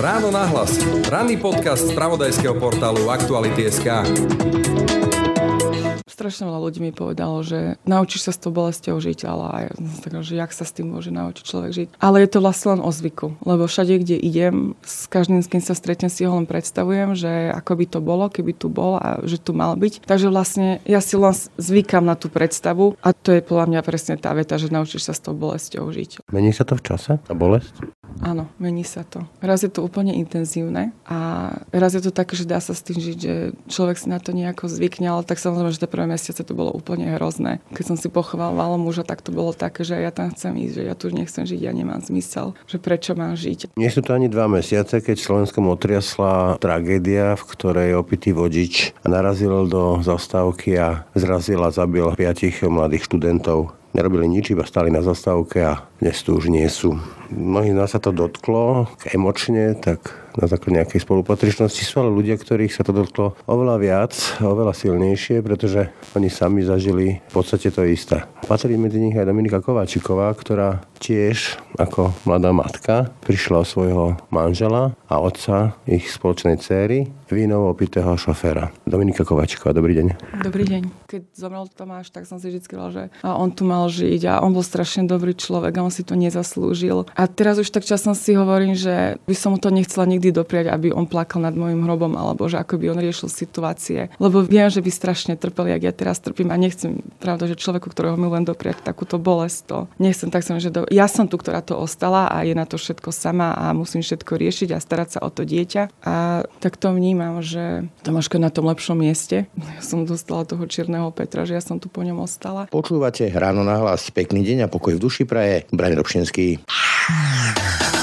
Ráno nahlas. Ranný podcast z pravodajského portálu Aktuality.sk strašne veľa ľudí mi povedalo, že naučíš sa s tou bolestou žiť, ale aj tak, že jak sa s tým môže naučiť človek žiť. Ale je to vlastne len o zvyku, lebo všade, kde idem, s každým, s kým sa stretnem, si ho len predstavujem, že ako by to bolo, keby tu bol a že tu mal byť. Takže vlastne ja si len zvykam na tú predstavu a to je podľa mňa presne tá veta, že naučíš sa s tou bolestou žiť. Mení sa to v čase, tá bolesť? Áno, mení sa to. Raz je to úplne intenzívne a raz je to také, že dá sa s tým žiť, že človek si na to nejako zvykne, ale tak samozrejme, že tie prvé mesiace to bolo úplne hrozné. Keď som si pochovala muža, tak to bolo také, že ja tam chcem ísť, že ja tu nechcem žiť, ja nemám zmysel, že prečo mám žiť. Nie sú to ani dva mesiace, keď Slovenskom otriasla tragédia, v ktorej opitý vodič narazil do zastávky a zrazil a zabil piatich mladých študentov nerobili nič, iba stali na zastávke a dnes tu už nie sú. Mnohých nás sa to dotklo emočne, tak na základe nejakej spolupatričnosti sú ale ľudia, ktorých sa to dotklo oveľa viac, oveľa silnejšie, pretože oni sami zažili v podstate to isté. Patrí medzi nich aj Dominika Kováčiková, ktorá tiež ako mladá matka prišla o svojho manžela a otca ich spoločnej céry, vínou opitého šoféra. Dominika Kováčiková, dobrý deň. Dobrý deň. Keď zomrel Tomáš, tak som si vždy povedal, že on tu mal žiť a on bol strašne dobrý človek a on si to nezaslúžil. A teraz už tak časom si hovorím, že by som to nechcela nikdy dopriať, aby on plakal nad môjim hrobom alebo že ako by on riešil situácie. Lebo viem, že by strašne trpel, jak ja teraz trpím a nechcem, pravda, že človeku, ktorého milujem dopriať takúto bolesť, to nechcem tak som, že do... ja som tu, ktorá to ostala a je na to všetko sama a musím všetko riešiť a starať sa o to dieťa. A tak to vnímam, že Tomáško je na tom lepšom mieste. Ja som dostala toho čierneho Petra, že ja som tu po ňom ostala. Počúvate ráno na hlas. Pekný deň a pokoj v duši praje. Brani Robšinský.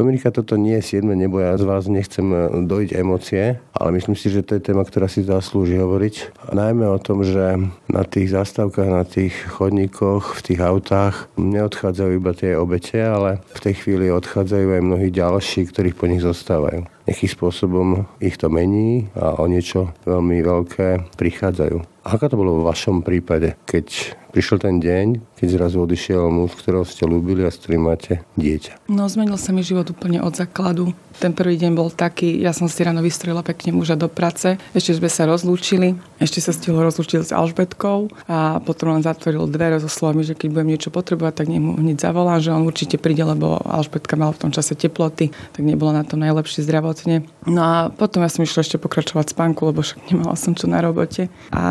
Dominika, toto nie je 7. nebo, ja z vás nechcem e, dojiť emócie, ale myslím si, že to je téma, ktorá si zaslúži hovoriť. Najmä o tom, že na tých zastávkach, na tých chodníkoch, v tých autách neodchádzajú iba tie obete, ale v tej chvíli odchádzajú aj mnohí ďalší, ktorých po nich zostávajú. Nejakým spôsobom ich to mení a o niečo veľmi veľké prichádzajú. Ako to bolo vo vašom prípade, keď prišiel ten deň, keď zrazu odišiel muž, ktorého ste ľúbili a s ktorým máte dieťa? No, zmenil sa mi život úplne od základu. Ten prvý deň bol taký, ja som si ráno vystrelila pekne muža do práce, ešte sme sa rozlúčili, ešte sa stihlo rozlúčiť s Alžbetkou a potom len zatvoril dvere so slovami, že keď budem niečo potrebovať, tak nemu hneď zavolám, že on určite príde, lebo Alžbetka mala v tom čase teploty, tak nebolo na tom najlepšie zdravotne. No a potom ja som išla ešte pokračovať spánku, lebo však nemala som čo na robote. A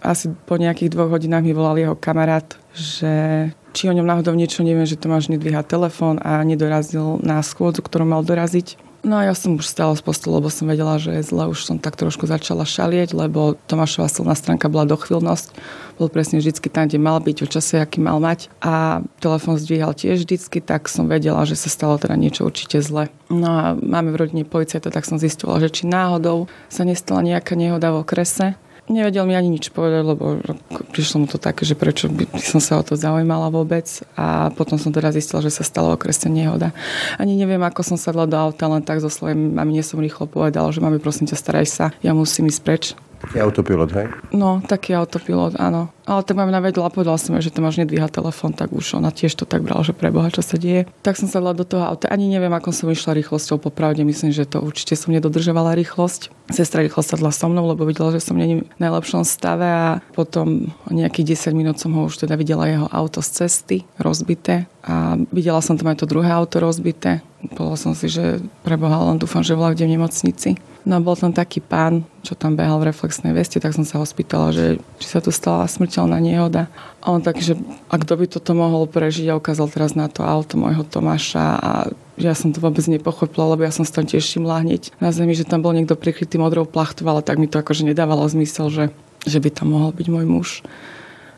asi po nejakých dvoch hodinách mi volal jeho kamarát, že či o ňom náhodou niečo neviem, že Tomáš nedvíha telefón a nedorazil na schôdzu, ktorú mal doraziť. No ja som už stala z postele, lebo som vedela, že je zle. Už som tak trošku začala šalieť, lebo Tomášova silná stránka bola dochvíľnosť. Bol presne vždycky tam, kde mal byť, o čase, aký mal mať. A telefon zdvíhal tiež vždycky, tak som vedela, že sa stalo teda niečo určite zle. No a máme v rodine policajta, tak som zistila, že či náhodou sa nestala nejaká nehoda v okrese Nevedel mi ani nič povedať, lebo prišlo mu to také, že prečo by som sa o to zaujímala vôbec. A potom som teda zistila, že sa stala okresne nehoda. Ani neviem, ako som sadla do auta, len tak so svojím mami som rýchlo povedala, že mami, prosím ťa, staraj sa, ja musím ísť preč. Taký autopilot, hej? No, taký autopilot, áno. Ale tak mami navedla a povedala som že to máš nedvíha telefón, tak už ona tiež to tak brala, že preboha, čo sa deje. Tak som sadla do toho auta. Ani neviem, ako som išla rýchlosťou. Popravde myslím, že to určite som nedodržovala rýchlosť. Sestra rýchlo sadla so mnou, lebo videla, že som není v najlepšom stave a potom nejakých 10 minút som ho už teda videla jeho auto z cesty, rozbité a videla som tam aj to druhé auto rozbité. Povedala som si, že preboha, len dúfam, že vlak v nemocnici. No bol tam taký pán, čo tam behal v reflexnej veste, tak som sa ho spýtala, že či sa tu stala smrteľná nehoda. A on tak, že a kto by toto mohol prežiť a ukázal teraz na to auto môjho Tomáša a ja som to vôbec nepochopila, lebo ja som sa tam tiež všimla hneď na zemi, že tam bol niekto prikrytý modrou plachtou, ale tak mi to akože nedávalo zmysel, že, že by tam mohol byť môj muž.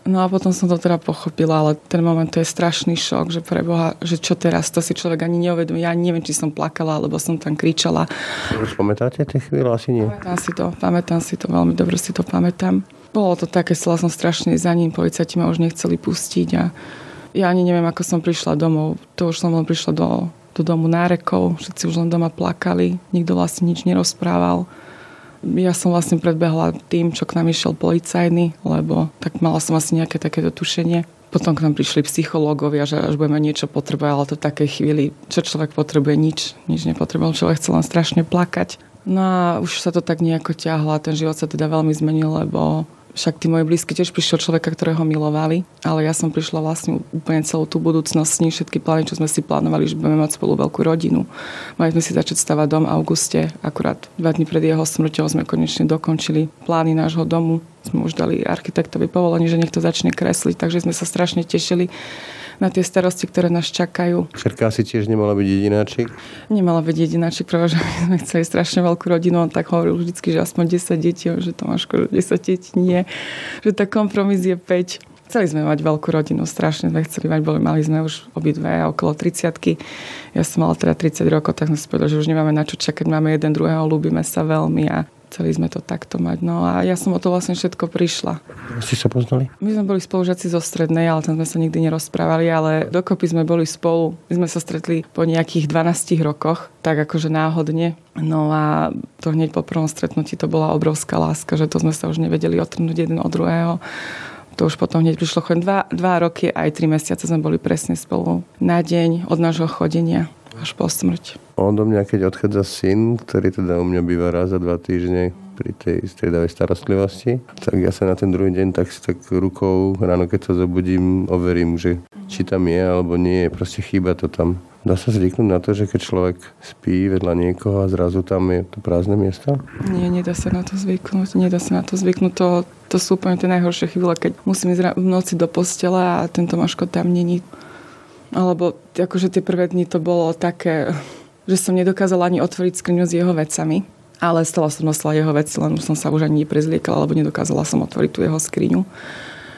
No a potom som to teda pochopila, ale ten moment to je strašný šok, že pre Boha, že čo teraz, to si človek ani neuvedomí. Ja neviem, či som plakala, alebo som tam kričala. Už pamätáte tie chvíle? Asi nie. Pamätám si to, pamätám si to, veľmi dobre si to pamätám. Bolo to také, som strašne za ním, policajti ma už nechceli pustiť a ja ani neviem, ako som prišla domov. To už som len prišla do, do domu nárekov, všetci už len doma plakali, nikto vlastne nič nerozprával ja som vlastne predbehla tým, čo k nám išiel policajný, lebo tak mala som asi nejaké takéto tušenie. Potom k nám prišli psychológovia, že až budeme niečo potrebovať, ale to v takej chvíli, čo človek potrebuje, nič, nič nepotreboval, človek chcel len strašne plakať. No a už sa to tak nejako ťahlo a ten život sa teda veľmi zmenil, lebo však tí moji blízky tiež prišiel človeka, ktorého milovali, ale ja som prišla vlastne úplne celú tú budúcnosť s ním, všetky plány, čo sme si plánovali, že budeme mať spolu veľkú rodinu. Mali sme si začať stavať dom v auguste, akurát dva dní pred jeho smrťou sme konečne dokončili plány nášho domu. Sme už dali architektovi povolenie, že nech to začne kresliť, takže sme sa strašne tešili na tie starosti, ktoré nás čakajú. Šerka si tiež nemala byť jedináčik? Nemala byť jedináčik, pretože my sme chceli strašne veľkú rodinu. On tak hovoril vždy, že aspoň 10 detí, že to máš 10 detí, nie. Že tá kompromis je 5. Chceli sme mať veľkú rodinu, strašne sme chceli mať, boli, mali sme už obidve okolo 30 Ja som mala teda 30 rokov, tak sme si povedali, že už nemáme na čo čakať, máme jeden druhého, ľúbime sa veľmi a Chceli sme to takto mať. No a ja som o to vlastne všetko prišla. Ste sa poznali? My sme boli spolužiaci zo strednej, ale tam sme sa nikdy nerozprávali, ale dokopy sme boli spolu. My sme sa stretli po nejakých 12 rokoch, tak akože náhodne. No a to hneď po prvom stretnutí to bola obrovská láska, že to sme sa už nevedeli otrhnúť jeden od druhého to už potom hneď prišlo choď dva, dva roky, aj tri mesiace sme boli presne spolu na deň od nášho chodenia až po smrť. do mňa, keď odchádza syn, ktorý teda u mňa býva raz za dva týždne pri tej striedavej starostlivosti, tak ja sa na ten druhý deň tak si tak rukou ráno, keď sa zobudím, overím, že či tam je alebo nie je. Proste chýba to tam. Dá sa zvyknúť na to, že keď človek spí vedľa niekoho a zrazu tam je to prázdne miesto? Nie, nedá sa na to zvyknúť. Nedá sa na to zvyknúť. To, to sú úplne tie najhoršie chvíle, keď musím ísť v noci do postela a ten Tomáško tam není. Alebo akože tie prvé dni to bolo také, že som nedokázala ani otvoriť skriňu s jeho vecami. Ale stala som nosila jeho veci, len som sa už ani neprezliekala, alebo nedokázala som otvoriť tú jeho skriňu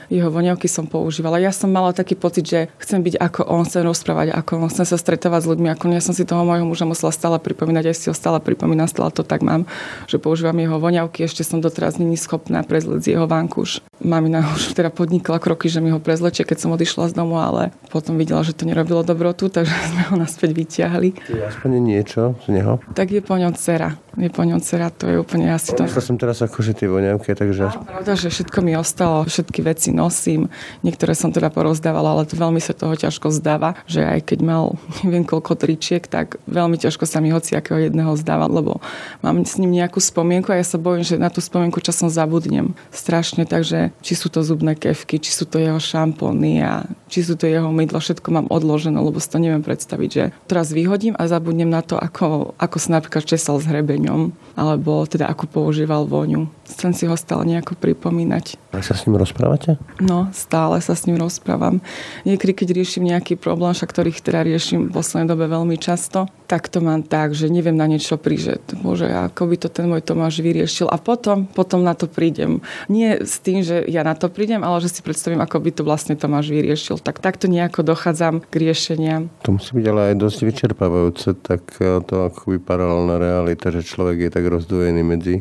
jeho voňavky som používala. Ja som mala taký pocit, že chcem byť ako on, chcem rozprávať ako on, chcem sa stretávať s ľuďmi ako Ja som si toho môjho muža musela stále pripomínať, aj si ho stále pripomínam, stále to tak mám, že používam jeho voňavky, ešte som doteraz není schopná prezleť z jeho vánkuš. Mamina už teda podnikla kroky, že mi ho prezlečie, keď som odišla z domu, ale potom videla, že to nerobilo dobrotu, takže sme ho naspäť vyťahli. Je aspoň niečo z neho? Tak je po ňom dcera. Je po ňom dcera, to je úplne asi to. Myslel som teraz akože tie voňavky, takže... Pravda, že všetko mi ostalo, všetky veci nosím. Niektoré som teda porozdávala, ale to veľmi sa toho ťažko zdáva, že aj keď mal neviem koľko tričiek, tak veľmi ťažko sa mi hoci akého jedného zdáva, lebo mám s ním nejakú spomienku a ja sa bojím, že na tú spomienku časom zabudnem strašne, takže či sú to zubné kevky, či sú to jeho šampóny a či sú to jeho mydlo, všetko mám odložené, lebo si to neviem predstaviť, že teraz vyhodím a zabudnem na to, ako, ako sa napríklad česal s hrebeňom, alebo teda ako používal voňu. Chcem si ho stále nejako pripomínať. A sa s ním rozprávate? No, stále sa s ním rozprávam. Niekedy, keď riešim nejaký problém, však ktorých teda riešim v poslednej dobe veľmi často, tak to mám tak, že neviem na niečo prísť. Bože, ako by to ten môj Tomáš vyriešil. A potom, potom na to prídem. Nie s tým, že ja na to prídem, ale že si predstavím, ako by to vlastne Tomáš vyriešil. Tak takto nejako dochádzam k riešeniam. To musí byť ale aj dosť vyčerpávajúce, tak eh, to ako by paralelná realita, že človek je tak rozdvojený medzi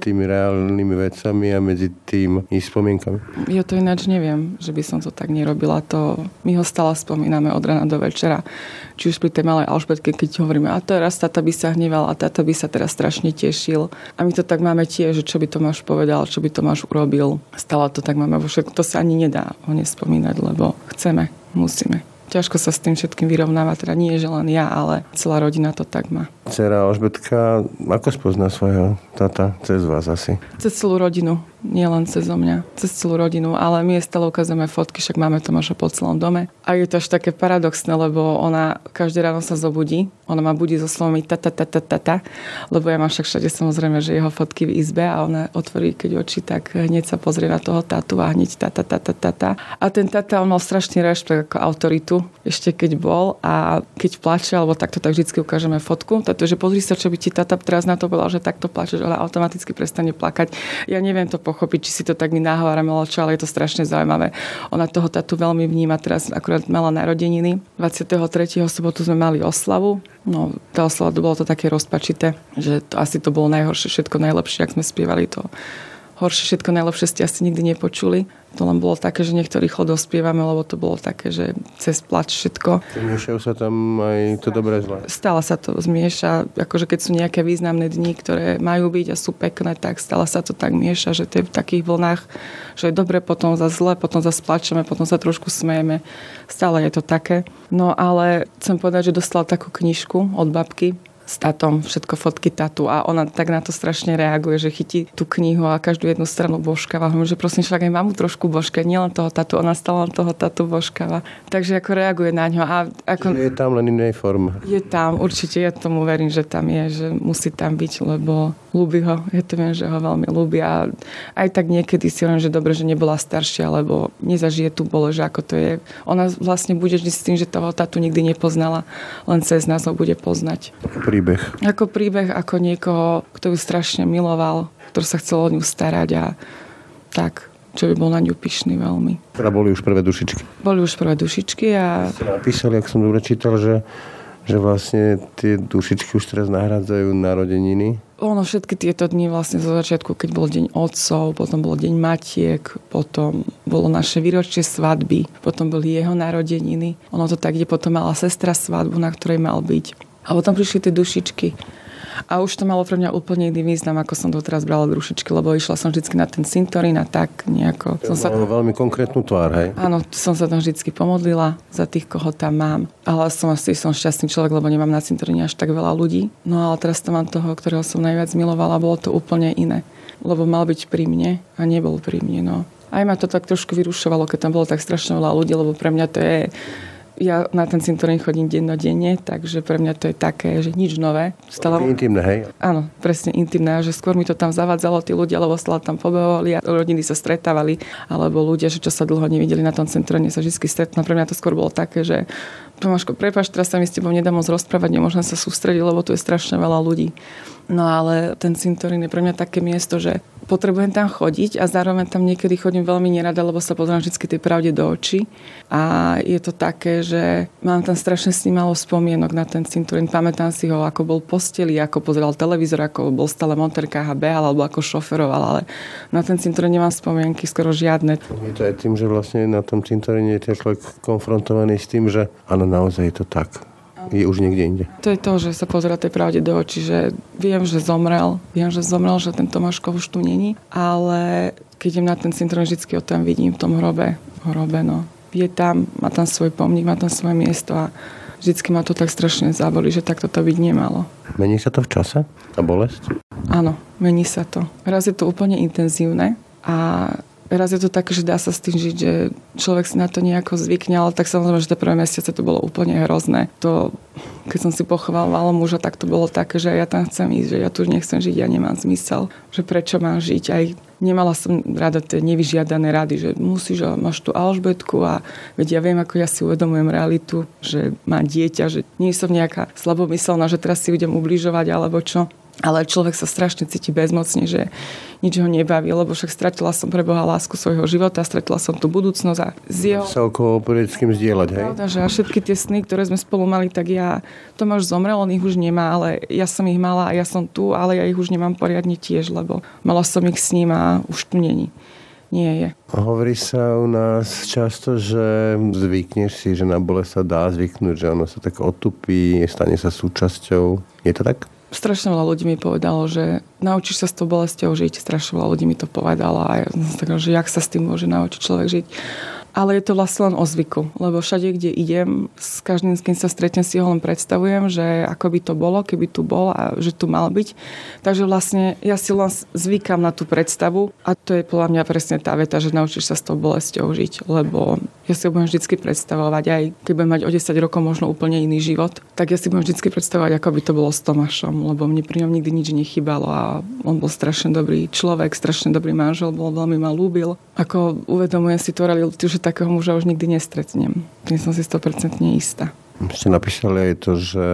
tými reálnymi vecami a medzi tým i spomienkami. Ja to ináč neviem, že by som to tak nerobila. To, my ho stále spomíname od rana do večera. Či už pri tej malej Alžbetke, keď hovoríme, a teraz tata by sa hneval a tata by sa teraz strašne tešil. A my to tak máme tiež, že čo by Tomáš povedal, čo by Tomáš urobil. Stále to tak máme vo všetko. To sa ani nedá ho nespomínať, lebo chceme, musíme ťažko sa s tým všetkým vyrovnáva, teda nie je, že len ja, ale celá rodina to tak má. Cera Alžbetka, ako spozná svojho tata? Cez vás asi? Cez celú rodinu nie len cez mňa, cez celú rodinu, ale my stále ukazujeme fotky, však máme Tomáša po celom dome. A je to až také paradoxné, lebo ona každé ráno sa zobudí, ona ma budí so slovami ta, ta, ta, ta, ta, ta lebo ja mám však všade samozrejme, že jeho fotky v izbe a ona otvorí keď oči, tak hneď sa pozrie na toho tatu a hneď ta, ta, ta, ta, ta, ta. A ten tata, on mal strašný rešpekt ako autoritu, ešte keď bol a keď plače, alebo takto tak vždy ukážeme fotku, to, že pozri sa, čo by ti tata teraz na to povedal, že takto plačeš, ale automaticky prestane plakať. Ja neviem to pochopiť, či si to tak mi nahovárame, ale je to strašne zaujímavé. Ona toho tatu veľmi vníma, teraz akurát mala narodeniny. 23. sobotu sme mali oslavu, No, tá oslava, bolo to také rozpačité, že to, asi to bolo najhoršie, všetko najlepšie, ak sme spievali to horšie, všetko najlepšie ste asi nikdy nepočuli. To len bolo také, že niekto rýchlo dospievame, lebo to bolo také, že cez plač všetko. Miešajú sa tam aj to dobré zle. Stále sa to zmieša, akože keď sú nejaké významné dni, ktoré majú byť a sú pekné, tak stále sa to tak mieša, že to je v takých vlnách, že je dobre, potom za zle, potom za splačeme, potom sa trošku smejeme. Stále je to také. No ale chcem povedať, že dostala takú knižku od babky, s tatom, všetko fotky tatu a ona tak na to strašne reaguje, že chytí tú knihu a každú jednu stranu božkáva. Hovorím, že prosím, však aj mamu trošku božka, nielen toho tatu, ona stále toho tatu božkáva. Takže ako reaguje na ňo. A ako... Je tam len inej forme. Je tam, určite ja tomu verím, že tam je, že musí tam byť, lebo ľúbi ho. Ja to viem, že ho veľmi ľúbi a aj tak niekedy si len, že dobre, že nebola staršia, lebo nezažije tu bolo, že ako to je. Ona vlastne bude vždy s tým, že toho tatu nikdy nepoznala, len cez nás ho bude poznať. Pri príbeh? Ako príbeh, ako niekoho, kto ju strašne miloval, ktorý sa chcel o ňu starať a tak, čo by bol na ňu pyšný veľmi. Teda boli už prvé dušičky? Boli už prvé dušičky a... Ste napísali, ak som dobre čítal, že, že vlastne tie dušičky už teraz nahradzajú narodeniny. Ono všetky tieto dni vlastne zo začiatku, keď bol deň otcov, potom bol deň matiek, potom bolo naše výročie svadby, potom boli jeho narodeniny. Ono to tak, kde potom mala sestra svadbu, na ktorej mal byť. A potom prišli tie dušičky. A už to malo pre mňa úplne iný význam, ako som to teraz brala dušičky, lebo išla som vždy na ten cintorín a tak nejako. Som sa... veľmi konkrétnu tvár, hej? Áno, som sa tam vždy pomodlila za tých, koho tam mám. Ale som asi som šťastný človek, lebo nemám na cintoríne až tak veľa ľudí. No ale teraz tam mám toho, ktorého som najviac milovala, bolo to úplne iné. Lebo mal byť pri mne a nebol pri mne, no. Aj ma to tak trošku vyrušovalo, keď tam bolo tak strašne veľa ľudí, lebo pre mňa to je ja na ten cintorín chodím dennodenne, takže pre mňa to je také, že nič nové. Stala... Intimné, hej? Áno, presne intimné, že skôr mi to tam zavadzalo tí ľudia, lebo stále tam pobehovali a rodiny sa stretávali, alebo ľudia, že čo sa dlho nevideli na tom cintoríne, sa vždy stretnú. Pre mňa to skôr bolo také, že Tomáško, prepáč, teraz sa mi s tebou nedá moc rozprávať, nemôžem sa sústrediť, lebo tu je strašne veľa ľudí. No ale ten cintorín je pre mňa také miesto, že potrebujem tam chodiť a zároveň tam niekedy chodím veľmi nerada, lebo sa pozerám vždy tej pravde do očí. A je to také, že mám tam strašne s malo spomienok na ten cintorín. Pamätám si ho, ako bol posteli, ako pozeral televízor, ako bol stále monterkách a alebo ako šoferoval, ale na ten cintorín nemám spomienky skoro žiadne. Je to aj tým, že vlastne na tom cintoríne je ten človek konfrontovaný s tým, že áno, naozaj je to tak je už niekde inde. To je to, že sa pozera tej pravde do očí, že viem, že zomrel, viem, že zomrel, že ten Tomáško už tu není, ale keď idem na ten syndrom, vždy ho tam vidím v tom hrobe, hrobe, no. Je tam, má tam svoj pomník, má tam svoje miesto a vždycky ma to tak strašne zabolí, že takto to byť nemalo. Mení sa to v čase? A bolesť? Áno, mení sa to. Raz je to úplne intenzívne a raz je to také, že dá sa s tým žiť, že človek si na to nejako zvykne, ale tak samozrejme, že tie prvé mesiace to bolo úplne hrozné. To, keď som si pochváľovala muža, tak to bolo také, že ja tam chcem ísť, že ja tu nechcem žiť, ja nemám zmysel, že prečo mám žiť. Aj nemala som rada tie nevyžiadané rady, že musíš, máš tu Alžbetku a veď ja viem, ako ja si uvedomujem realitu, že má dieťa, že nie som nejaká slabomyselná, že teraz si idem ubližovať alebo čo ale človek sa strašne cíti bezmocne, že nič ho nebaví, lebo však stratila som pre Boha lásku svojho života, stratila som tú budúcnosť a z jeho... Sa okolo kým zdieľať, hej? Pravda, že a všetky tie sny, ktoré sme spolu mali, tak ja, Tomáš zomrel, on ich už nemá, ale ja som ich mala a ja som tu, ale ja ich už nemám poriadne tiež, lebo mala som ich s ním a už tu není nie je. Hovorí sa u nás často, že zvykneš si, že na bolesť sa dá zvyknúť, že ono sa tak otupí, stane sa súčasťou. Je to tak? Strašne veľa ľudí mi povedalo, že naučíš sa s tou bolestou žiť. Strašne veľa ľudí mi to povedalo a ja som tak, že jak sa s tým môže naučiť človek žiť ale je to vlastne len o zvyku, lebo všade, kde idem, s každým, s kým sa stretnem, si ho len predstavujem, že ako by to bolo, keby tu bol a že tu mal byť. Takže vlastne ja si len zvykam na tú predstavu a to je podľa mňa presne tá veta, že naučíš sa s tou bolesťou žiť, lebo ja si ho budem vždy predstavovať, aj keď budem mať o 10 rokov možno úplne iný život, tak ja si budem vždy predstavovať, ako by to bolo s Tomášom, lebo mne pri ňom nikdy nič nechybalo a on bol strašne dobrý človek, strašne dobrý manžel, bol veľmi ma ľúbil. Ako uvedomujem si realitu, že takého muža už nikdy nestretnem. Tým som si 100% istá. Ste napísali aj to, že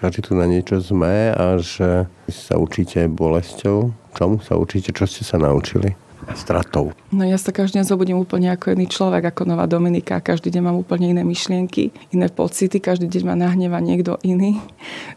každý tu na niečo sme a že sa učíte bolesťou. Čomu sa učíte? Čo ste sa naučili? stratou. No ja sa každý deň zobudím úplne ako iný človek, ako nová Dominika. Každý deň mám úplne iné myšlienky, iné pocity. Každý deň ma nahneva niekto iný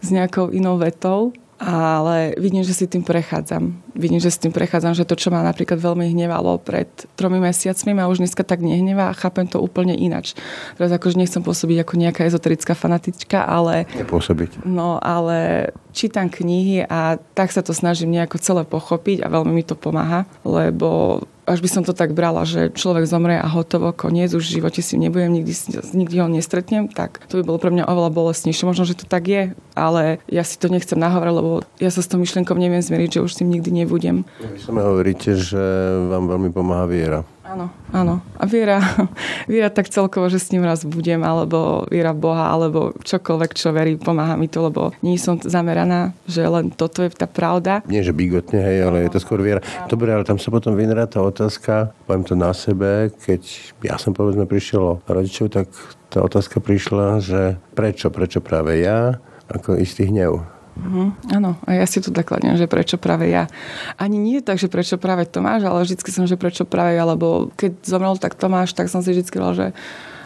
s nejakou inou vetou ale vidím, že si tým prechádzam. Vidím, že si tým prechádzam, že to, čo ma napríklad veľmi hnevalo pred tromi mesiacmi, ma už dneska tak nehnevá a chápem to úplne inač. Teraz akože nechcem pôsobiť ako nejaká ezoterická fanatička, ale... Nepôsobiť. No, ale čítam knihy a tak sa to snažím nejako celé pochopiť a veľmi mi to pomáha, lebo až by som to tak brala, že človek zomrie a hotovo, koniec, už v živote si nebudem, nikdy, nikdy ho nestretnem, tak to by bolo pre mňa oveľa bolestnejšie. Možno, že to tak je, ale ja si to nechcem nahovoriť, lebo ja sa s tou myšlienkou neviem zmieriť, že už s tým nikdy nebudem. Vy sa hovoríte, že vám veľmi pomáha viera. Áno, áno. A viera, viera tak celkovo, že s ním raz budem, alebo viera Boha, alebo čokoľvek, čo verí, pomáha mi to, lebo nie som zameraná, že len toto je tá pravda. Nie, že bigotne, hej, ale je to skôr viera. Dobre, ale tam sa potom vynerá tá otázka, poviem to na sebe, keď ja som povedzme prišiel o rodičov, tak tá otázka prišla, že prečo, prečo práve ja, ako istý hnev Uh-huh, áno, a ja si tu tak kladiem, že prečo práve ja. Ani nie tak, že prečo práve Tomáš, ale vždy som, že prečo práve ja, lebo keď zomrel tak Tomáš, tak som si vždy že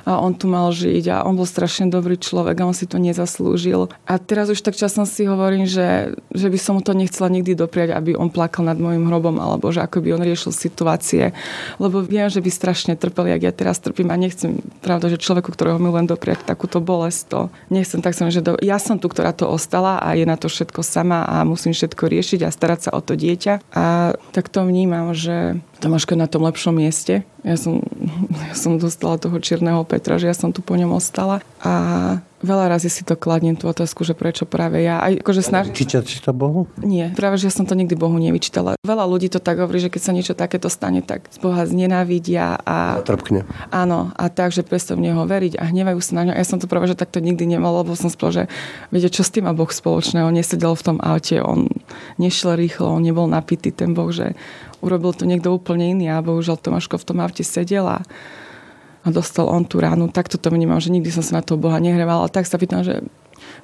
a on tu mal žiť a on bol strašne dobrý človek a on si to nezaslúžil. A teraz už tak časom si hovorím, že, že by som mu to nechcela nikdy dopriať, aby on plakal nad môjim hrobom alebo že ako by on riešil situácie. Lebo viem, že by strašne trpel, jak ja teraz trpím a nechcem, pravda, že človeku, ktorého milujem dopriať takúto bolesť, to nechcem tak som, že do, ja som tu, ktorá to ostala a je na to všetko sama a musím všetko riešiť a starať sa o to dieťa. A tak to vnímam, že Tomáška na tom lepšom mieste. Ja som, ja som dostala toho čierneho Petra, že ja som tu po ňom ostala. A veľa razy si to kladnem tú otázku, že prečo práve ja. Aj akože snaž... Čítate si to Bohu? Nie, práve že ja som to nikdy Bohu nevyčítala. Veľa ľudí to tak hovorí, že keď sa niečo takéto stane, tak z Boha znenávidia a... a trpkne. Áno, a tak, že v Neho veriť a hnevajú sa na ňo. Ja som to práve, že takto nikdy nemal, lebo som spol, že viete, čo s tým má Boh spoločného. On nesedel v tom aute, on nešiel rýchlo, on nebol napitý, ten Boh, že urobil to niekto úplne iný a bohužiaľ Tomáško v tom aute sedel a dostal on tú ránu. Takto to vnímam, že nikdy som sa na toho Boha nehrevala. Tak sa pýtam, že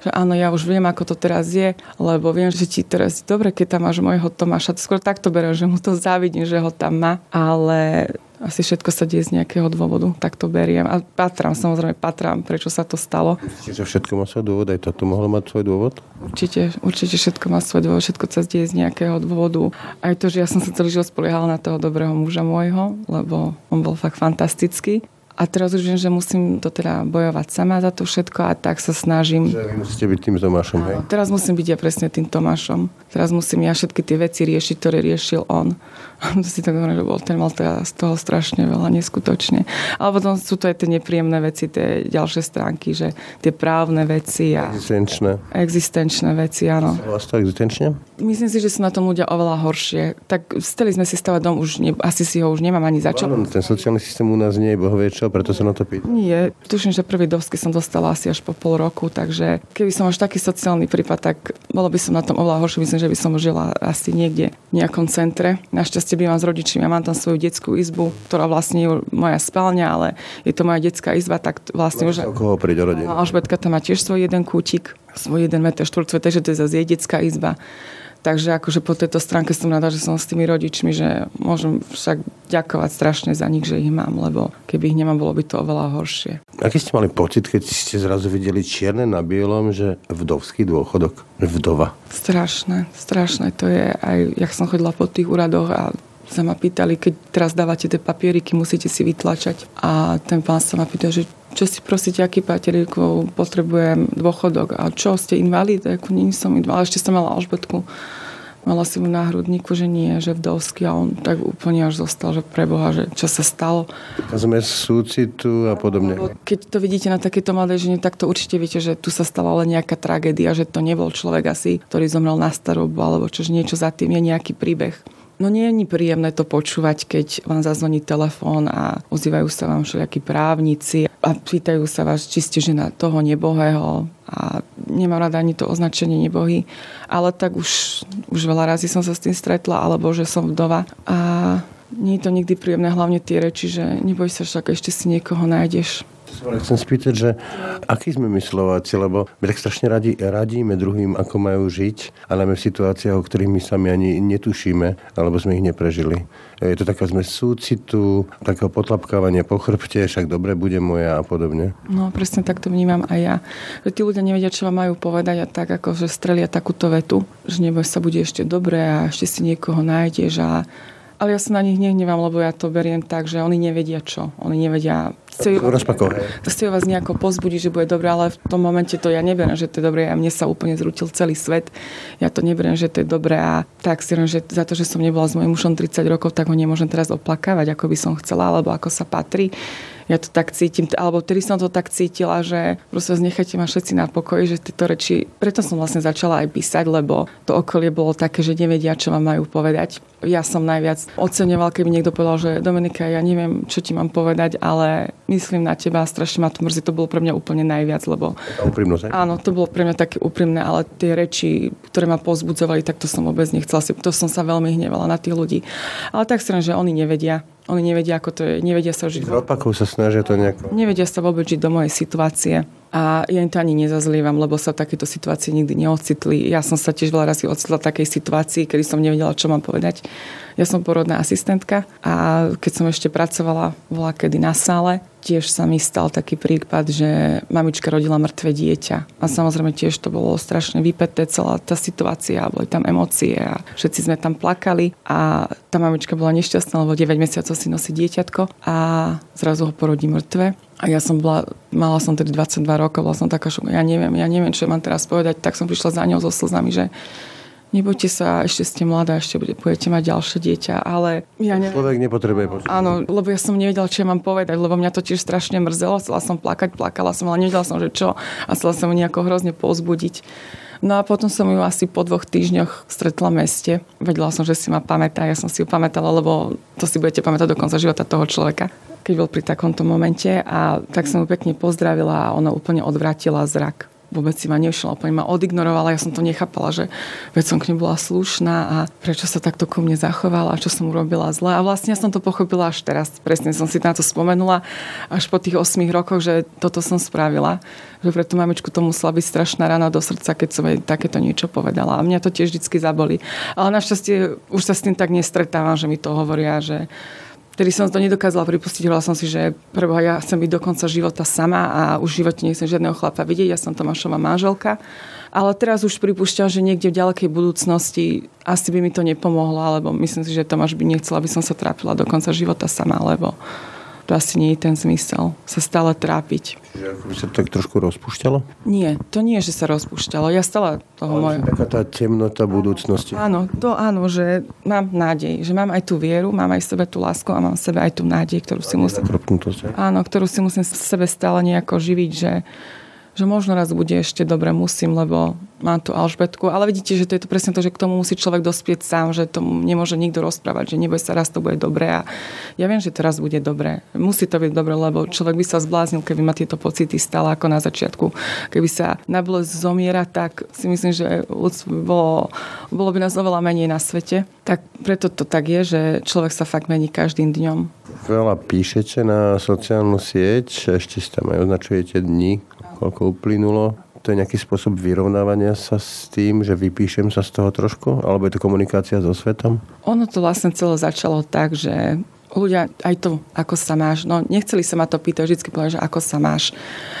že áno, ja už viem, ako to teraz je, lebo viem, že ti teraz je dobre, keď tam máš môjho Tomáša. To skôr takto beriem, že mu to závidím, že ho tam má, ale asi všetko sa deje z nejakého dôvodu, tak to beriem. A patrám, samozrejme patrám, prečo sa to stalo. Čiže všetko má svoj dôvod, aj toto mohlo mať svoj dôvod? Určite, určite všetko má svoj dôvod, všetko sa deje z nejakého dôvodu. Aj to, že ja som sa celý život spoliehala na toho dobrého muža môjho, lebo on bol fakt fantastický. A teraz už viem, že musím to teda bojovať sama za to všetko a tak sa snažím. Že vy musíte byť tým Tomášom, hej? Teraz musím byť ja presne tým Tomášom. Teraz musím ja všetky tie veci riešiť, ktoré riešil on. si tak hovorím, že bol, ten mal teda z toho strašne veľa, neskutočne. Ale potom sú to aj tie nepríjemné veci, tie ďalšie stránky, že tie právne veci. A existenčné. Existenčné veci, áno. Vás to existenčne? Myslím si, že sú na tom ľudia oveľa horšie. Tak steli sme si stavať dom, už ne, asi si ho už nemám ani začal. ten sociálny systém u nás nie je bohovie čo, preto sa na to pýtam. Nie, tuším, že prvý dovsky som dostala asi až po pol roku, takže keby som až taký sociálny prípad, tak bolo by som na tom oveľa horšie. Myslím, že by som žila asi niekde v nejakom centre. Našťastie bývam s rodičmi, ja mám tam svoju detskú izbu, ktorá vlastne je moja spálňa, ale je to moja detská izba, tak vlastne už... Koho príde rodina? Alžbetka tam má tiež svoj jeden kútik, svoj jeden meter štvorcový, takže to je zase jej detská izba. Takže akože po tejto stránke som rada, že som s tými rodičmi, že môžem však ďakovať strašne za nich, že ich mám, lebo keby ich nemám, bolo by to oveľa horšie. Aký ste mali pocit, keď ste zrazu videli čierne na bielom, že vdovský dôchodok, vdova? Strašné, strašné to je. Aj jak som chodila po tých úradoch a sa ma pýtali, keď teraz dávate tie papieriky, musíte si vytlačať. A ten pán sa ma pýtal, že čo si prosíte, aký papieríkov potrebujem dôchodok a čo, ste invalid? Ako nie som invalid, ale ešte som mala Alžbetku. Mala si mu na hrudníku, že nie, že vdovský a on tak úplne až zostal, že preboha, že čo sa stalo. Sme súcitu a podobne. Keď to vidíte na takéto mladej žene, tak to určite viete, že tu sa stala len nejaká tragédia, že to nebol človek asi, ktorý zomrel na starobu, alebo čo, že niečo za tým je nejaký príbeh. No nie je príjemné to počúvať, keď vám zazvoní telefón a ozývajú sa vám všelijakí právnici a pýtajú sa vás, či ste žena toho nebohého a nemám rada ani to označenie nebohy, ale tak už, už veľa razy som sa s tým stretla, alebo že som vdova. A nie je to nikdy príjemné, hlavne tie reči, že neboj sa však, ešte si niekoho nájdeš Chcem spýtať, že aký sme my Slováci, lebo my tak strašne radi, radíme druhým, ako majú žiť, a najmä v situáciách, o ktorých my sami ani netušíme, alebo sme ich neprežili. Je to taká zmes súcitu, takého potlapkávania po chrbte, však dobre bude moja a podobne. No presne tak to vnímam aj ja. Že tí ľudia nevedia, čo vám majú povedať a tak ako, že strelia takúto vetu, že neboj sa bude ešte dobre a ešte si niekoho nájdeš a ale ja sa na nich nehnevám, lebo ja to beriem tak, že oni nevedia čo. Oni nevedia... Chcú vás nejako pozbudiť, že bude dobré, ale v tom momente to ja neberiem, že to je dobré. A mne sa úplne zrutil celý svet. Ja to neberiem, že to je dobré a tak si že za to, že som nebola s mojím mužom 30 rokov, tak ho nemôžem teraz oplakávať, ako by som chcela, alebo ako sa patrí ja to tak cítim, alebo tedy som to tak cítila, že proste nechajte ma všetci na pokoji, že tieto reči, preto som vlastne začala aj písať, lebo to okolie bolo také, že nevedia, čo vám majú povedať. Ja som najviac oceňoval, keby niekto povedal, že Dominika, ja neviem, čo ti mám povedať, ale myslím na teba strašne ma to mrzí. To bolo pre mňa úplne najviac, lebo... Úprimnosť, Áno, to bolo pre mňa také úprimné, ale tie reči, ktoré ma pozbudzovali, tak to som vôbec nechcela. To som sa veľmi hnevala na tých ľudí. Ale tak si že oni nevedia. Oni nevedia, ako to je, nevedia sa žiť. Opakov sa snažia to nejako... Nevedia sa vôbec žiť do mojej situácie. A ja im to ani nezazlievam, lebo sa v takejto situácii nikdy neocitli. Ja som sa tiež veľa razy ocitla v takej situácii, kedy som nevedela, čo mám povedať. Ja som porodná asistentka a keď som ešte pracovala bola kedy na sále, tiež sa mi stal taký prípad, že mamička rodila mŕtve dieťa. A samozrejme tiež to bolo strašne vypeté, celá tá situácia, boli tam emócie a všetci sme tam plakali a tá mamička bola nešťastná, lebo 9 mesiacov si nosí dieťatko a zrazu ho porodí mŕtve. A ja som bola, mala som tedy 22 rokov, bola som taká šok, ja neviem, ja neviem, čo mám teraz povedať, tak som prišla za ňou so slzami, že nebojte sa, ešte ste mladá, ešte budete mať ďalšie dieťa, ale ja neviem. Človek nepotrebuje počuť. Áno, lebo ja som nevedela, čo ja mám povedať, lebo mňa to tiež strašne mrzelo, chcela som plakať, plakala som, ale nevedela som, že čo a chcela som ju nejako hrozne pozbudiť. No a potom som ju asi po dvoch týždňoch stretla v meste. Vedela som, že si ma pamätá, ja som si ju pamätala, lebo to si budete pamätať do konca života toho človeka keď bol pri takomto momente a tak som ju pekne pozdravila a ona úplne odvrátila zrak vôbec si ma nevšimla, úplne ma odignorovala, ja som to nechápala, že veď som k nej bola slušná a prečo sa takto ku mne zachovala, čo som urobila zle. A vlastne som to pochopila až teraz, presne som si na to spomenula, až po tých 8 rokoch, že toto som spravila, že pre tú mamičku to musela byť strašná rana do srdca, keď som jej takéto niečo povedala. A mňa to tiež vždy zaboli. Ale našťastie už sa s tým tak nestretávam, že mi to hovoria, že Vtedy som to nedokázala pripustiť, hovorila som si, že preboha, ja chcem byť do konca života sama a už v živote nechcem žiadneho chlapa vidieť, ja som Tomášová manželka. Ale teraz už pripúšťam, že niekde v ďalekej budúcnosti asi by mi to nepomohlo, alebo myslím si, že Tomáš by nechcel, aby som sa trápila do konca života sama, lebo to asi nie je ten zmysel. Sa stále trápiť. Čiže ako by sa tak trošku rozpúšťalo? Nie, to nie, že sa rozpúšťalo. Ja stále toho moje... Taká tá temnota budúcnosti. Áno, to áno, že mám nádej. Že mám aj tú vieru, mám aj sebe tú lásku a mám sebe aj tú nádej, ktorú si musím... Áno, ktorú si musím sebe stále nejako živiť, že že možno raz bude ešte dobre, musím, lebo mám tu Alžbetku. Ale vidíte, že to je to presne to, že k tomu musí človek dospieť sám, že tomu nemôže nikto rozprávať, že neboj sa, raz to bude dobré. A ja viem, že to raz bude dobré. Musí to byť dobré, lebo človek by sa zbláznil, keby ma tieto pocity stále ako na začiatku. Keby sa na bolesť zomiera, tak si myslím, že bolo, bolo by nás oveľa menej na svete. Tak preto to tak je, že človek sa fakt mení každým dňom. Veľa píšete na sociálnu sieť, ešte si tam aj označujete dni, koľko uplynulo. To je nejaký spôsob vyrovnávania sa s tým, že vypíšem sa z toho trošku? Alebo je to komunikácia so svetom? Ono to vlastne celé začalo tak, že ľudia aj to, ako sa máš. No nechceli sa ma to pýtať, vždy povedať, že ako sa máš.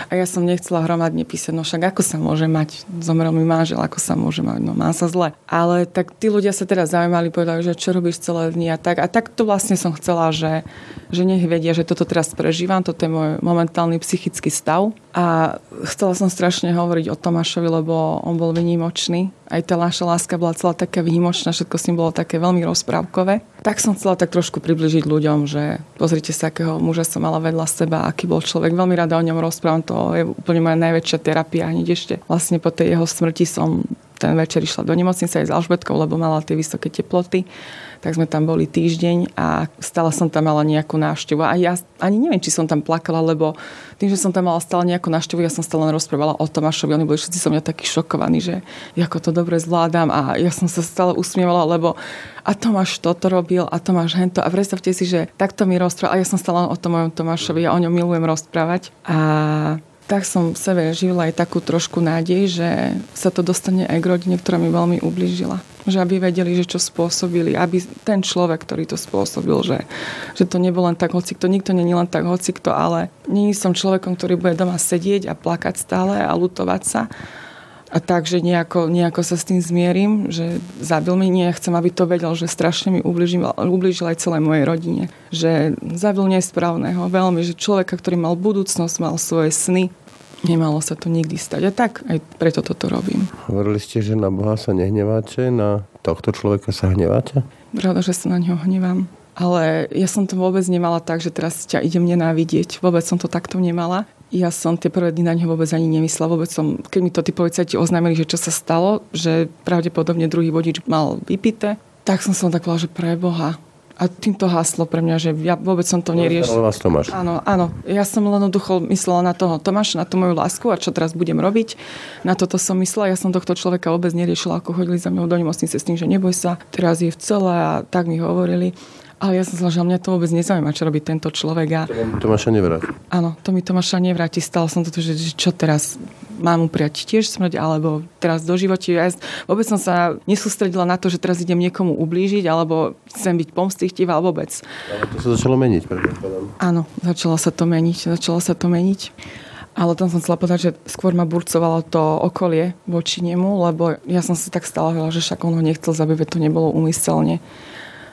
A ja som nechcela hromadne písať, no však ako sa môže mať, zomrel mi manžel, ako sa môže mať, no mám sa zle. Ale tak tí ľudia sa teraz zaujímali, povedali, že čo robíš celé dni a tak. A tak to vlastne som chcela, že, že nech vedia, že toto teraz prežívam, toto je môj momentálny psychický stav. A chcela som strašne hovoriť o Tomášovi, lebo on bol vynimočný aj tá naša láska bola celá taká výnimočná, všetko s ním bolo také veľmi rozprávkové. Tak som chcela tak trošku približiť ľuďom, že pozrite sa, akého muža som mala vedľa seba, aký bol človek. Veľmi rada o ňom rozprávam, to je úplne moja najväčšia terapia hneď ešte. Vlastne po tej jeho smrti som ten večer išla do nemocnice aj s Alžbetkou, lebo mala tie vysoké teploty tak sme tam boli týždeň a stále som tam mala nejakú návštevu. A ja ani neviem, či som tam plakala, lebo tým, že som tam mala stále nejakú návštevu, ja som stále len rozprávala o Tomášovi. Oni boli všetci so mňa takí šokovaní, že ako to dobre zvládam a ja som sa stále usmievala, lebo a Tomáš toto robil a Tomáš hento. A predstavte si, že takto mi rozprával. A ja som stále o tom mojom Tomášovi, ja o ňom milujem rozprávať. A tak som v sebe žila aj takú trošku nádej, že sa to dostane aj k rodine, ktorá mi veľmi ubližila. Že aby vedeli, že čo spôsobili, aby ten človek, ktorý to spôsobil, že, že to nebol len tak hocikto, nikto není len tak hocikto, ale nie som človekom, ktorý bude doma sedieť a plakať stále a lutovať sa, a takže nejako, nejako sa s tým zmierim, že zabil mi, nie, chcem, aby to vedel, že strašne mi ubližil, ubližil aj celej mojej rodine. Že zabil nesprávneho, veľmi, že človeka, ktorý mal budúcnosť, mal svoje sny, nemalo sa to nikdy stať. A tak aj preto toto robím. Hovorili ste, že na Boha sa nehneváte, na tohto človeka sa hneváte? Pravda, že sa na ňo hnevám. Ale ja som to vôbec nemala tak, že teraz ťa idem nenávidieť. Vôbec som to takto nemala. Ja som tie prvé dny na ňo vôbec ani nemyslela. Vôbec som, keď mi to tí policajti oznámili, že čo sa stalo, že pravdepodobne druhý vodič mal vypité, tak som sa tak povedala, že pre Boha. A týmto haslo pre mňa, že ja vôbec som to neriešila. vás Tomáš. Áno, áno. Ja som len jednoducho myslela na toho Tomáša, na tú moju lásku a čo teraz budem robiť. Na toto som myslela. Ja som tohto človeka vôbec neriešila, ako chodili za mňou do nemocnice s tým, že neboj sa, teraz je v celé a tak mi hovorili. Ale ja som zložila, mňa to vôbec nezaujíma, čo robí tento človek. A... To Tomáša nevráti. Áno, to mi Tomáša nevráti. Stalo som to, že, že čo teraz, mám upriať tiež smrť, alebo teraz do života. Ja vôbec som sa nesústredila na to, že teraz idem niekomu ublížiť, alebo chcem byť pomstichtivá, vôbec. Ale to sa začalo meniť, predpokladám. Áno, začalo sa to meniť. Začalo sa to meniť. Ale tam som chcela povedať, že skôr ma burcovalo to okolie voči nemu, lebo ja som si tak hovorila, že však on ho nechcel zabiť, to nebolo umyselne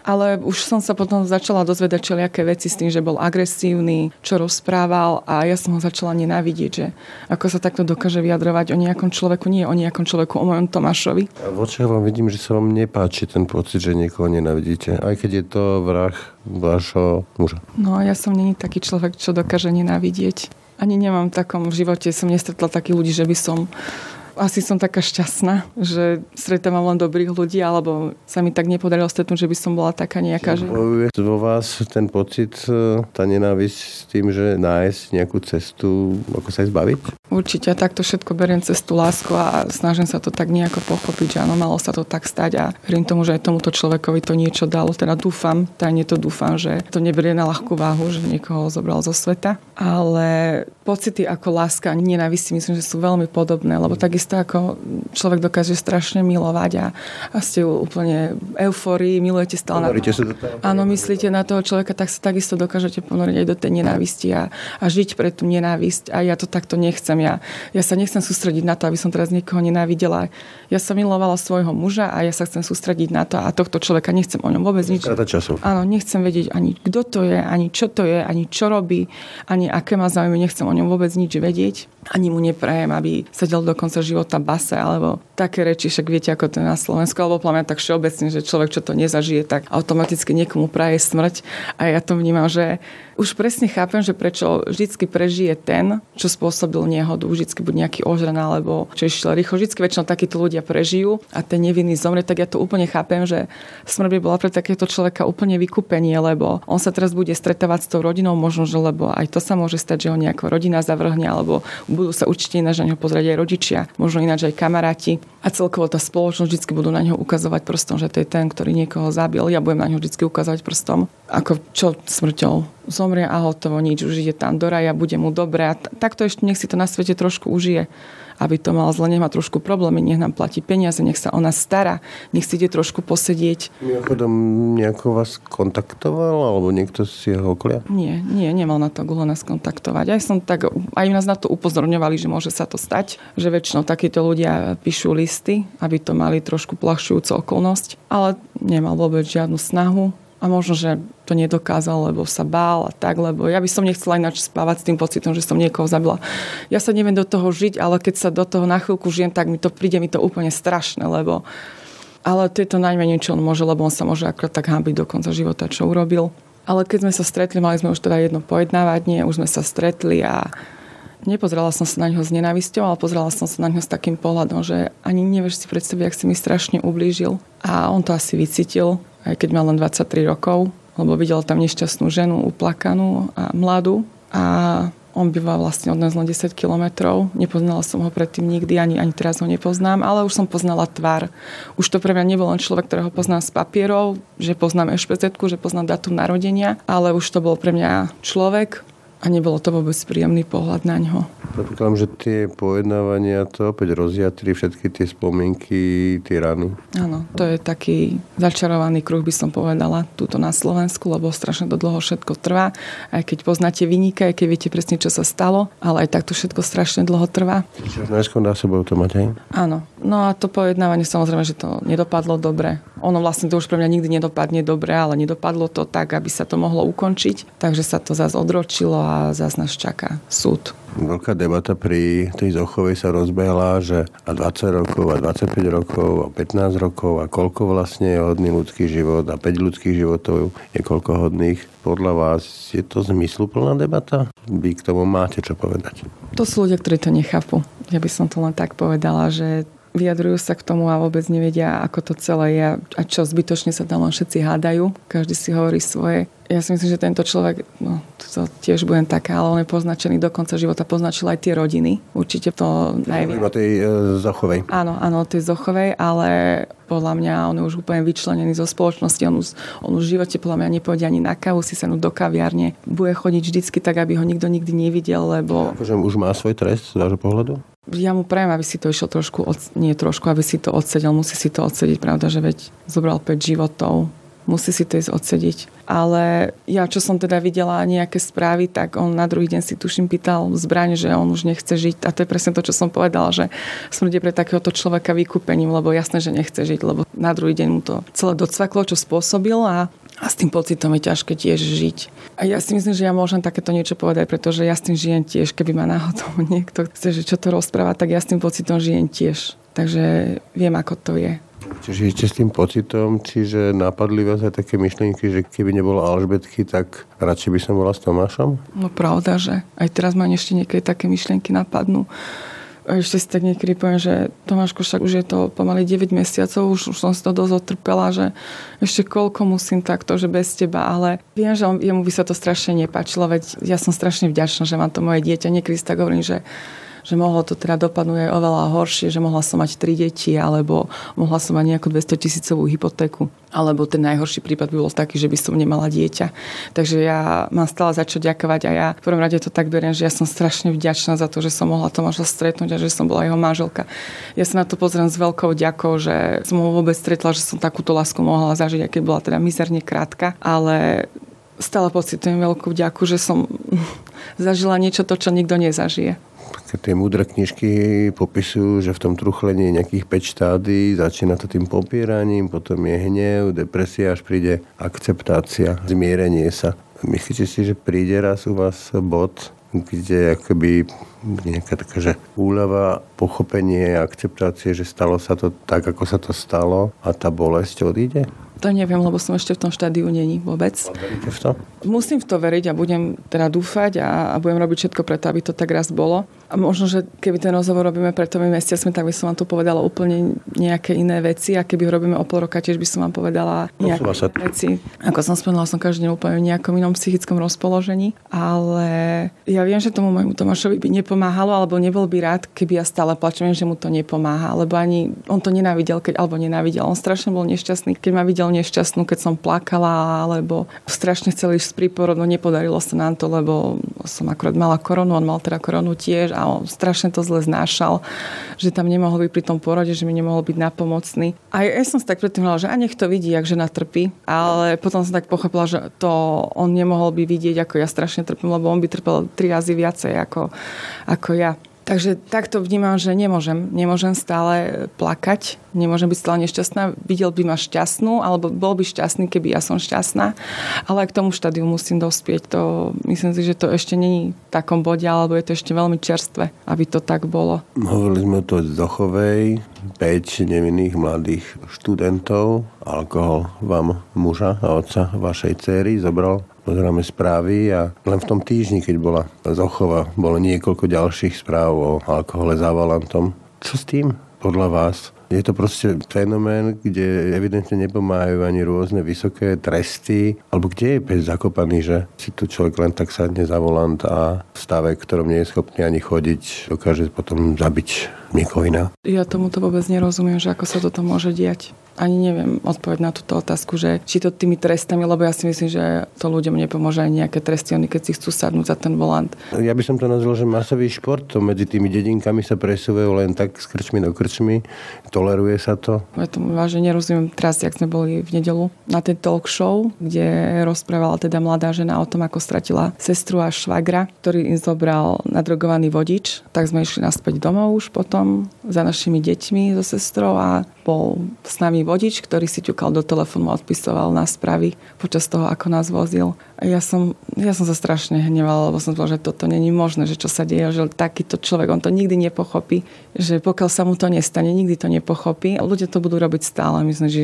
ale už som sa potom začala dozvedať všelijaké veci s tým, že bol agresívny, čo rozprával a ja som ho začala nenávidieť, že ako sa takto dokáže vyjadrovať o nejakom človeku, nie o nejakom človeku, o mojom Tomášovi. V očiach vám vidím, že sa vám nepáči ten pocit, že niekoho nenávidíte, aj keď je to vrah vášho muža. No ja som není taký človek, čo dokáže nenávidieť. Ani nemám v takom živote, som nestretla takých ľudí, že by som asi som taká šťastná, že stretávam len dobrých ľudí, alebo sa mi tak nepodarilo stretnúť, že by som bola taká nejaká. Že... Vo vás ten pocit, e, tá nenávisť s tým, že nájsť nejakú cestu, ako sa jej zbaviť? Určite, takto všetko beriem cez tú lásku a snažím sa to tak nejako pochopiť, že áno, malo sa to tak stať a verím tomu, že aj tomuto človekovi to niečo dalo. Teda dúfam, tajne to dúfam, že to neberie na ľahkú váhu, že niekoho zobral zo sveta. Ale pocity ako láska a nenávisť myslím, že sú veľmi podobné, lebo takisto takisto ako človek dokáže strašne milovať a, a ste úplne eufórii, milujete stále na to. Áno, myslíte na toho človeka, tak sa takisto dokážete ponoriť aj do tej nenávisti a, a žiť pre tú nenávisť. A ja to takto nechcem. Ja, ja sa nechcem sústrediť na to, aby som teraz niekoho nenávidela. Ja som milovala svojho muža a ja sa chcem sústrediť na to a tohto človeka nechcem o ňom vôbec nič. času. Áno, nechcem vedieť ani kto to je, ani čo to je, ani čo robí, ani aké má záujmy, nechcem o ňom vôbec nič vedieť. Ani mu neprajem, aby sedel do konca života života base, alebo také reči, však viete, ako to je na Slovensku, alebo pláme tak všeobecne, že človek, čo to nezažije, tak automaticky niekomu praje smrť. A ja to vnímam, že už presne chápem, že prečo vždycky prežije ten, čo spôsobil nehodu. Vždycky bude nejaký ožran alebo čo išiel rýchlo. Vždycky väčšinou takíto ľudia prežijú a ten nevinný zomrie, tak ja to úplne chápem, že smrť by bola pre takéto človeka úplne vykúpenie, lebo on sa teraz bude stretávať s tou rodinou, možno, že lebo aj to sa môže stať, že ho nejaká rodina zavrhne, alebo budú sa určite ináč na neho pozrieť aj rodičia, možno ináč aj kamaráti. A celkovo tá spoločnosť vždy budú na neho ukazovať prstom, že to je ten, ktorý niekoho zabil. Ja budem na neho vždy ukazovať prstom, ako čo smrťou zomrie a hotovo, nič, už ide tam do raja, bude mu dobré. A t- takto ešte nech si to na svete trošku užije aby to mal zle, nech má trošku problémy, nech nám platí peniaze, nech sa o nás stará, nech si ide trošku posedieť. Mimochodom, nejako vás kontaktoval, alebo niekto z jeho okolia? Nie, nie, nemal na to gulo nás kontaktovať. Aj som tak, aj nás na to upozorňovali, že môže sa to stať, že väčšinou takíto ľudia píšu listy, aby to mali trošku plahšujúcu okolnosť, ale nemal vôbec žiadnu snahu a možno, že to nedokázal, lebo sa bál a tak, lebo ja by som nechcela ináč spávať s tým pocitom, že som niekoho zabila. Ja sa neviem do toho žiť, ale keď sa do toho na chvíľku žijem, tak mi to príde mi to úplne strašné, lebo ale to je to najmenej, čo on môže, lebo on sa môže akorát tak hambiť do konca života, čo urobil. Ale keď sme sa stretli, mali sme už teda jedno pojednávanie, už sme sa stretli a nepozerala som sa na ňo s nenávisťou, ale pozerala som sa na ňo s takým pohľadom, že ani nevieš si predstaviť, ak si mi strašne ublížil. A on to asi vycítil, aj keď mal len 23 rokov, lebo videl tam nešťastnú ženu, uplakanú a mladú. A on býva vlastne od nás len 10 kilometrov. Nepoznala som ho predtým nikdy, ani, ani teraz ho nepoznám, ale už som poznala tvár. Už to pre mňa nebol len človek, ktorého poznám z papierov, že poznám ešpz že poznám datum narodenia, ale už to bol pre mňa človek, a nebolo to vôbec príjemný pohľad na ňo. Predpokladám, že tie pojednávania to opäť rozjatri všetky tie spomienky, tie rany. Áno, to je taký začarovaný kruh, by som povedala, túto na Slovensku, lebo strašne to dlho všetko trvá. Aj keď poznáte vynika, aj keď viete presne, čo sa stalo, ale aj takto všetko strašne dlho trvá. Čiže najskôr dá sebou to aj? Áno. No a to pojednávanie samozrejme, že to nedopadlo dobre. Ono vlastne to už pre mňa nikdy nedopadne dobre, ale nedopadlo to tak, aby sa to mohlo ukončiť. Takže sa to zase odročilo a zase nás čaká súd. Veľká debata pri tej Zochovej sa rozbehla, že a 20 rokov, a 25 rokov, a 15 rokov, a koľko vlastne je hodný ľudský život, a 5 ľudských životov je koľko hodných. Podľa vás je to zmysluplná debata? Vy k tomu máte čo povedať? To sú ľudia, ktorí to nechápu. Ja by som to len tak povedala, že vyjadrujú sa k tomu a vôbec nevedia, ako to celé je a čo zbytočne sa tam len všetci hádajú. Každý si hovorí svoje. Ja si myslím, že tento človek, no to tiež budem taká, ale on je poznačený do konca života, poznačil aj tie rodiny. Určite to najviac. O tej e, Zochovej. Áno, áno, tej Zochovej, ale podľa mňa on je už úplne vyčlenený zo spoločnosti. On už, on už v živote podľa mňa nepôjde ani na kávu, si sa do kaviarne. Bude chodiť vždycky tak, aby ho nikto nikdy nevidel, lebo... Akože už má svoj trest z vášho pohľadu? Ja mu prajem, aby si to išiel trošku, od, nie trošku, aby si to odsedel, musí si to odsediť, pravda, že veď zobral 5 životov, musí si to ísť odsediť. Ale ja, čo som teda videla nejaké správy, tak on na druhý deň si tuším pýtal zbraň, že on už nechce žiť. A to je presne to, čo som povedala, že smrť je pre takéhoto človeka vykúpením, lebo jasné, že nechce žiť, lebo na druhý deň mu to celé docvaklo, čo spôsobil a a s tým pocitom je ťažké tiež žiť. A ja si myslím, že ja môžem takéto niečo povedať, pretože ja s tým žijem tiež. Keby ma náhodou niekto chce, že čo to rozpráva, tak ja s tým pocitom žijem tiež. Takže viem, ako to je. Žijete s tým pocitom, čiže napadli vás aj také myšlienky, že keby nebolo Alžbetky, tak radšej by som bola s Tomášom? No pravda, že aj teraz ma ešte niekedy také myšlienky napadnú. Ešte si tak niekedy poviem, že Tomáško, však už je to pomaly 9 mesiacov, už, už som si to dosť otrpela, že ešte koľko musím takto, že bez teba, ale viem, že jemu by sa to strašne nepáčilo, veď ja som strašne vďačná, že mám to moje dieťa. Niekedy si tak hovorím, že že mohlo to teda dopadnúť aj oveľa horšie, že mohla som mať tri deti, alebo mohla som mať nejakú 200 tisícovú hypotéku. Alebo ten najhorší prípad by bol taký, že by som nemala dieťa. Takže ja mám stále za čo ďakovať a ja v prvom rade to tak beriem, že ja som strašne vďačná za to, že som mohla Tomáša stretnúť a že som bola jeho manželka. Ja sa na to pozriem s veľkou ďakou, že som ho vôbec stretla, že som takúto lásku mohla zažiť, keď bola teda mizerne krátka, ale stále pocitujem veľkú vďaku, že som zažila niečo to, čo nikto nezažije tie múdre knižky popisujú, že v tom truchlení je nejakých 5 štádií, začína to tým popieraním, potom je hnev, depresia, až príde akceptácia, zmierenie sa. Myslíte si, že príde raz u vás bod, kde akoby nejaká taká, že úľava, pochopenie, akceptácie, že stalo sa to tak, ako sa to stalo a tá bolesť odíde? To neviem, lebo som ešte v tom štádiu není vôbec. v to? Musím v to veriť a budem teda dúfať a, a budem robiť všetko preto, aby to tak raz bolo. A možno, že keby ten rozhovor robíme pred tými mesiacmi, tak by som vám tu povedala úplne nejaké iné veci a keby ho robíme o pol roka, tiež by som vám povedala nejaké sa. veci. Ako som spomenula, som každý deň úplne v nejakom inom psychickom rozpoložení, ale ja viem, že tomu môjmu Tomášovi by nepomáhalo, alebo nebol by rád, keby ja stále plačem, že mu to nepomáha, lebo ani on to nenávidel, keď, alebo nenávidel. On strašne bol nešťastný, keď ma videl nešťastnú, keď som plakala, alebo strašne chcel ísť z príporodu, nepodarilo sa nám to, lebo som akorát mala koronu, on mal teda koronu tiež a strašne to zle znášal, že tam nemohol byť pri tom porode, že mi nemohol byť napomocný. A ja som si tak predtým hovorila, že a nech to vidí, jak žena trpí, ale potom som tak pochopila, že to on nemohol by vidieť, ako ja strašne trpím, lebo on by trpel tri razy viacej ako, ako ja. Takže takto vnímam, že nemôžem. Nemôžem stále plakať, nemôžem byť stále nešťastná. Videl by ma šťastnú, alebo bol by šťastný, keby ja som šťastná. Ale k tomu štádiu musím dospieť. To, myslím si, že to ešte není v takom bode, alebo je to ešte veľmi čerstvé, aby to tak bolo. Hovorili sme to z Dochovej, 5 nevinných mladých študentov. Alkohol vám muža a otca vašej céry zobral pozeráme správy a len v tom týždni, keď bola Zochova, bolo niekoľko ďalších správ o alkohole za volantom. Čo s tým podľa vás? Je to proste fenomén, kde evidentne nepomáhajú ani rôzne vysoké tresty, alebo kde je pes zakopaný, že si tu človek len tak sadne za volant a v stave, ktorom nie je schopný ani chodiť, dokáže potom zabiť niekoho iného. Ja tomuto vôbec nerozumiem, že ako sa toto môže diať ani neviem odpovedať na túto otázku, že či to tými trestami, lebo ja si myslím, že to ľuďom nepomôže aj nejaké tresty, oni keď si chcú sadnúť za ten volant. Ja by som to nazval, že masový šport, to medzi tými dedinkami sa presúvajú len tak z krčmy do krčmy, toleruje sa to. Ja tomu vážne nerozumiem teraz, jak sme boli v nedelu na tej talk show, kde rozprávala teda mladá žena o tom, ako stratila sestru a švagra, ktorý im zobral nadrogovaný vodič, tak sme išli naspäť domov už potom za našimi deťmi so sestrou a bol s nami vodič, ktorý si ťukal do telefónu a odpisoval na správy počas toho, ako nás vozil. A ja som, ja som sa strašne hnevala, lebo som povedala, že toto není možné, že čo sa deje, že takýto človek, on to nikdy nepochopí, že pokiaľ sa mu to nestane, nikdy to nepochopí. A ľudia to budú robiť stále. Myslím, že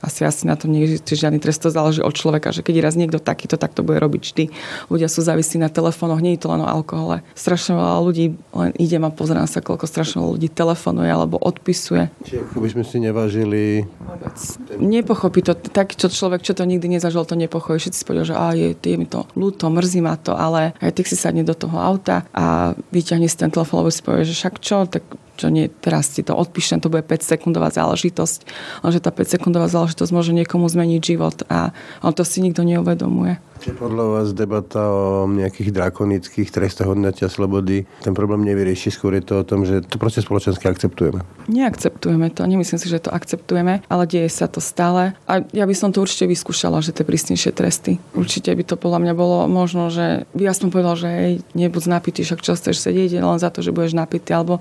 asi, asi na tom neexistuje žiadny trest, to záleží od človeka, že keď raz niekto takýto, tak to bude robiť vždy. Ľudia sú závislí na telefónoch, nie je to len o alkohole. Strašne veľa ľudí len idem a pozerám sa, koľko strašne veľa ľudí telefonuje alebo odpisuje. Čiže si nevážili... Nepochopí to, taký čo človek, čo to nikdy nezažil, to nepochopí. Všetci si povedia, že á, je, je mi to ľúto, mrzí ma to, ale aj tak si sadne do toho auta a vyťahne si ten telefón, lebo si povie, že však čo, tak čo nie, teraz ti to odpíšem, to bude 5 sekundová záležitosť, lenže tá 5 sekundová záležitosť môže niekomu zmeniť život a on to si nikto neuvedomuje. Čiže podľa vás debata o nejakých drakonických trestoch odňatia slobody ten problém nevyrieši, skôr je to o tom, že to proste spoločensky akceptujeme. Neakceptujeme to, nemyslím si, že to akceptujeme, ale deje sa to stále. A ja by som to určite vyskúšala, že tie prísnejšie tresty. Určite by to podľa mňa bolo možno, že by ja som povedal, že hej, nebuď napitý, však čo chceš sedieť len za to, že budeš napitý, alebo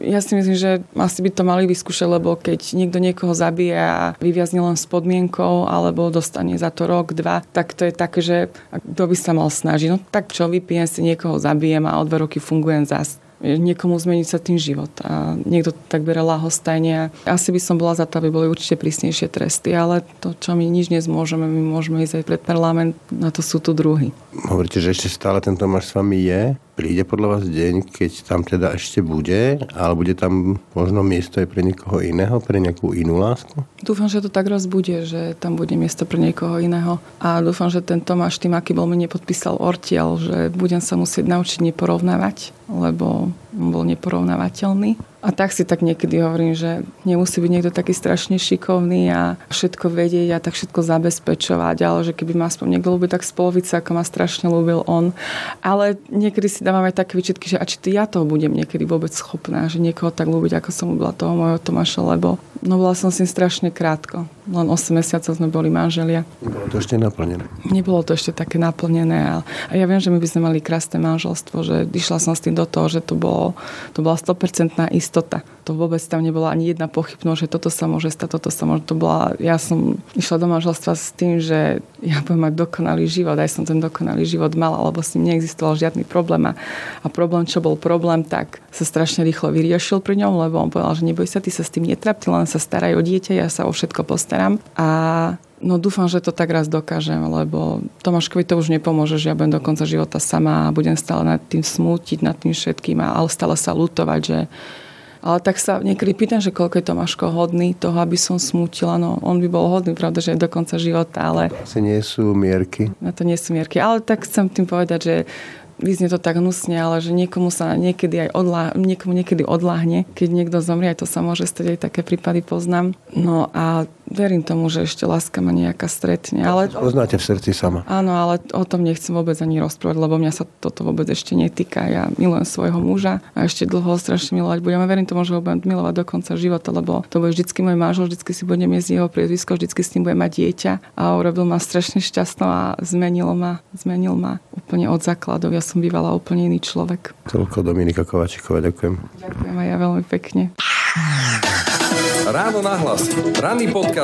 ja si myslím, že asi by to mali vyskúšať, lebo keď niekto niekoho zabije a vyviazne len s podmienkou alebo dostane za to rok, dva, tak to je také, že kto by sa mal snažiť. No tak čo, vypijem si niekoho, zabijem a o dve roky fungujem zas niekomu zmeniť sa tým život. A niekto tak bere lahostajne. Asi by som bola za to, aby boli určite prísnejšie tresty, ale to, čo my nič nezmôžeme, my môžeme ísť aj pred parlament, na to sú tu druhy. Hovoríte, že ešte stále ten Tomáš s vami je? Príde podľa vás deň, keď tam teda ešte bude, ale bude tam možno miesto aj pre niekoho iného, pre nejakú inú lásku? Dúfam, že to tak raz bude, že tam bude miesto pre niekoho iného. A dúfam, že ten Tomáš tým, aký bol mi nepodpísal ortiel, že budem sa musieť naučiť neporovnávať, lebo bol neporovnávateľný. A tak si tak niekedy hovorím, že nemusí byť niekto taký strašne šikovný a všetko vedieť a tak všetko zabezpečovať, ale že keby ma aspoň niekto ľúbil tak spolovice, ako ma strašne ľúbil on. Ale niekedy si dávam aj také výčitky, že a či ja toho budem niekedy vôbec schopná, že niekoho tak ľúbiť, ako som ľúbila toho môjho Tomáša, lebo no bola som s ním strašne krátko. Len 8 mesiacov sme boli manželia. Nebolo to ešte naplnené. Nebolo to ešte také naplnené. A ja viem, že my by sme mali krásne manželstvo, že išla som s tým do toho, že to, bolo, to bola 100% istota. To vôbec tam nebola ani jedna pochybnosť, že toto sa môže stať, toto sa môže. To bola, ja som išla do manželstva s tým, že ja budem mať dokonalý život. Aj som ten dokonalý život mala, lebo s ním neexistoval žiadny problém. A problém, čo bol problém, tak sa strašne rýchlo vyriešil pri ňom, lebo on povedal, že neboj sa, ty sa s tým netrap, ty len sa staraj o dieťa, ja sa o všetko postaram. A No dúfam, že to tak raz dokážem, lebo Tomáškovi to už nepomôže, že ja budem do konca života sama a budem stále nad tým smútiť, nad tým všetkým, ale stále sa lutovať, že ale tak sa niekedy pýtam, že koľko je Tomáško hodný toho, aby som smútila. No, on by bol hodný, pravda, že do konca života, ale... To nie sú mierky. No to nie sú mierky, ale tak chcem tým povedať, že vyznie to tak hnusne, ale že niekomu sa niekedy aj odlá, niekomu niekedy odláhne, keď niekto zomrie, aj to sa môže stať, aj také prípady poznám. No a verím tomu, že ešte láska ma nejaká stretne. Ale... Poznáte v srdci sama. Áno, ale o tom nechcem vôbec ani rozprávať, lebo mňa sa toto vôbec ešte netýka. Ja milujem svojho muža a ešte dlho strašne milovať budem. A verím tomu, že ho budem milovať do konca života, lebo to bude vždycky môj manžel, vždycky si budem jesť jeho priezvisko, vždycky s ním budem mať dieťa. A urobil ma strašne šťastnou a zmenil ma, zmenil ma úplne od základov. Ja som bývala úplne iný človek. Toľko Dominika Kovačíková, ďakujem. Ďakujem aj ja veľmi pekne. Ráno nahlas. Ranný podcast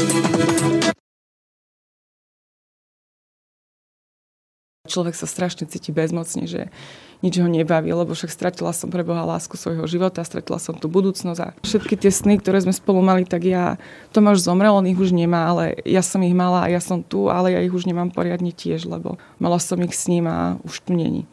Človek sa strašne cíti bezmocne, že nič ho nebaví, lebo však stratila som pre Boha lásku svojho života, stratila som tú budúcnosť a všetky tie sny, ktoré sme spolu mali, tak ja, Tomáš zomrel, on ich už nemá, ale ja som ich mala a ja som tu, ale ja ich už nemám poriadne tiež, lebo mala som ich s ním a už tu není.